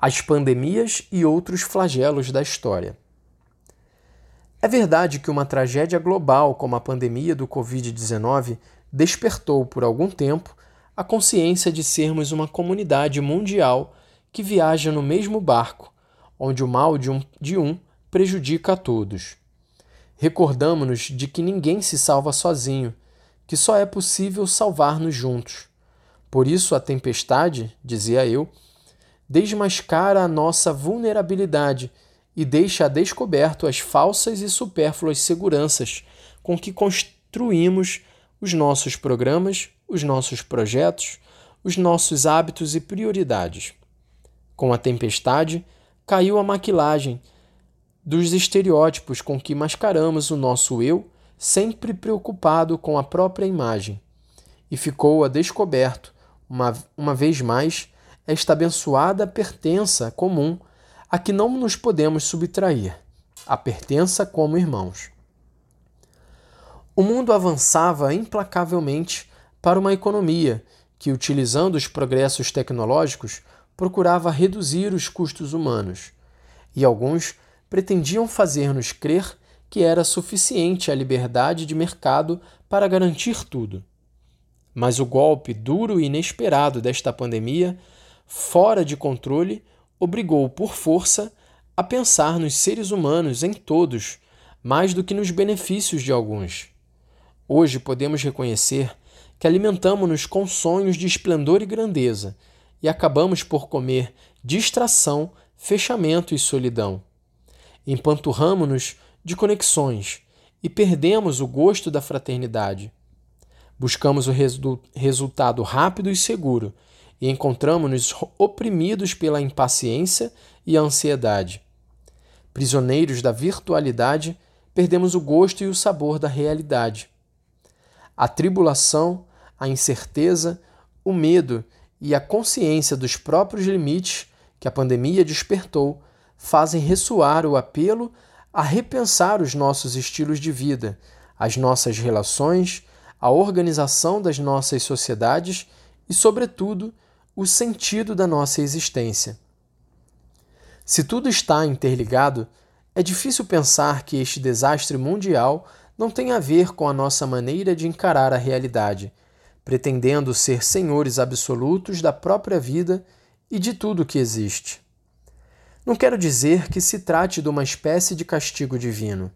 as pandemias e outros flagelos da história. É verdade que uma tragédia global como a pandemia do Covid-19 despertou por algum tempo a consciência de sermos uma comunidade mundial que viaja no mesmo barco, onde o mal de um, de um prejudica a todos. Recordamos-nos de que ninguém se salva sozinho, que só é possível salvar-nos juntos. Por isso, a tempestade, dizia eu, desmascara a nossa vulnerabilidade e deixa a descoberto as falsas e supérfluas seguranças com que construímos os nossos programas, os nossos projetos, os nossos hábitos e prioridades. Com a tempestade, caiu a maquilagem dos estereótipos com que mascaramos o nosso eu, sempre preocupado com a própria imagem. E ficou a descoberto, uma, uma vez mais, esta abençoada pertença comum a que não nos podemos subtrair, a pertença como irmãos. O mundo avançava implacavelmente para uma economia que, utilizando os progressos tecnológicos, procurava reduzir os custos humanos, e alguns pretendiam fazer-nos crer que era suficiente a liberdade de mercado para garantir tudo. Mas o golpe duro e inesperado desta pandemia, fora de controle, obrigou por força a pensar nos seres humanos em todos, mais do que nos benefícios de alguns. Hoje podemos reconhecer que alimentamos-nos com sonhos de esplendor e grandeza e acabamos por comer distração, fechamento e solidão. Empanturramos-nos de conexões e perdemos o gosto da fraternidade. Buscamos o resu resultado rápido e seguro e encontramos-nos oprimidos pela impaciência e a ansiedade. Prisioneiros da virtualidade, perdemos o gosto e o sabor da realidade. A tribulação, a incerteza, o medo e a consciência dos próprios limites que a pandemia despertou fazem ressoar o apelo a repensar os nossos estilos de vida, as nossas relações, a organização das nossas sociedades e, sobretudo, o sentido da nossa existência. Se tudo está interligado, é difícil pensar que este desastre mundial não tem a ver com a nossa maneira de encarar a realidade, pretendendo ser senhores absolutos da própria vida e de tudo que existe. Não quero dizer que se trate de uma espécie de castigo divino.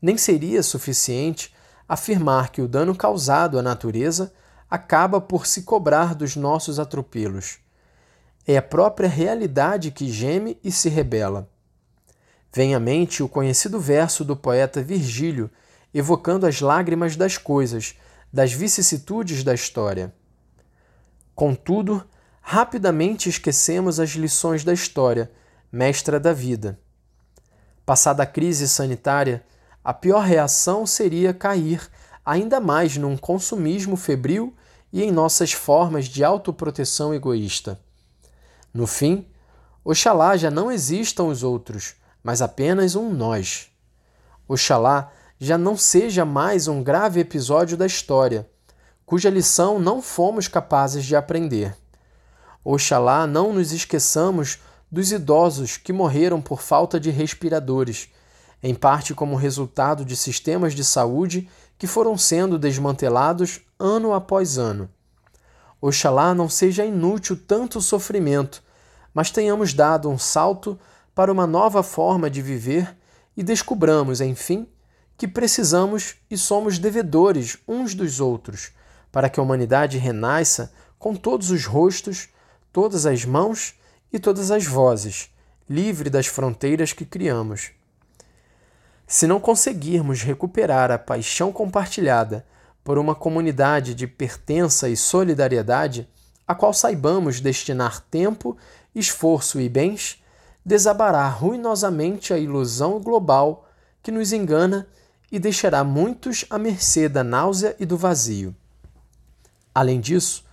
Nem seria suficiente afirmar que o dano causado à natureza acaba por se cobrar dos nossos atropelos. É a própria realidade que geme e se rebela. Vem à mente o conhecido verso do poeta Virgílio, evocando as lágrimas das coisas, das vicissitudes da história. Contudo, rapidamente esquecemos as lições da história mestra da vida. Passada a crise sanitária, a pior reação seria cair ainda mais num consumismo febril e em nossas formas de autoproteção egoísta. No fim, Oxalá já não existam os outros, mas apenas um nós. Oxalá já não seja mais um grave episódio da história, cuja lição não fomos capazes de aprender. Oxalá não nos esqueçamos dos idosos que morreram por falta de respiradores, em parte como resultado de sistemas de saúde que foram sendo desmantelados ano após ano. Oxalá não seja inútil tanto sofrimento, mas tenhamos dado um salto para uma nova forma de viver e descubramos, enfim, que precisamos e somos devedores uns dos outros, para que a humanidade renasça com todos os rostos, todas as mãos e todas as vozes, livre das fronteiras que criamos. Se não conseguirmos recuperar a paixão compartilhada por uma comunidade de pertença e solidariedade, a qual saibamos destinar tempo, esforço e bens, desabará ruinosamente a ilusão global que nos engana e deixará muitos à mercê da náusea e do vazio. Além disso,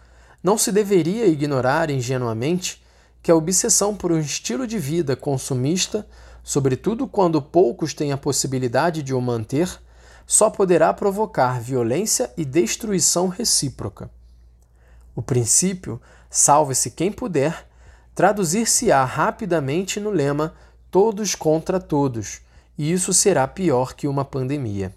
não se deveria ignorar ingenuamente que a obsessão por um estilo de vida consumista, sobretudo quando poucos têm a possibilidade de o manter, só poderá provocar violência e destruição recíproca. O princípio, salve-se quem puder, traduzir-se-á rapidamente no lema todos contra todos, e isso será pior que uma pandemia.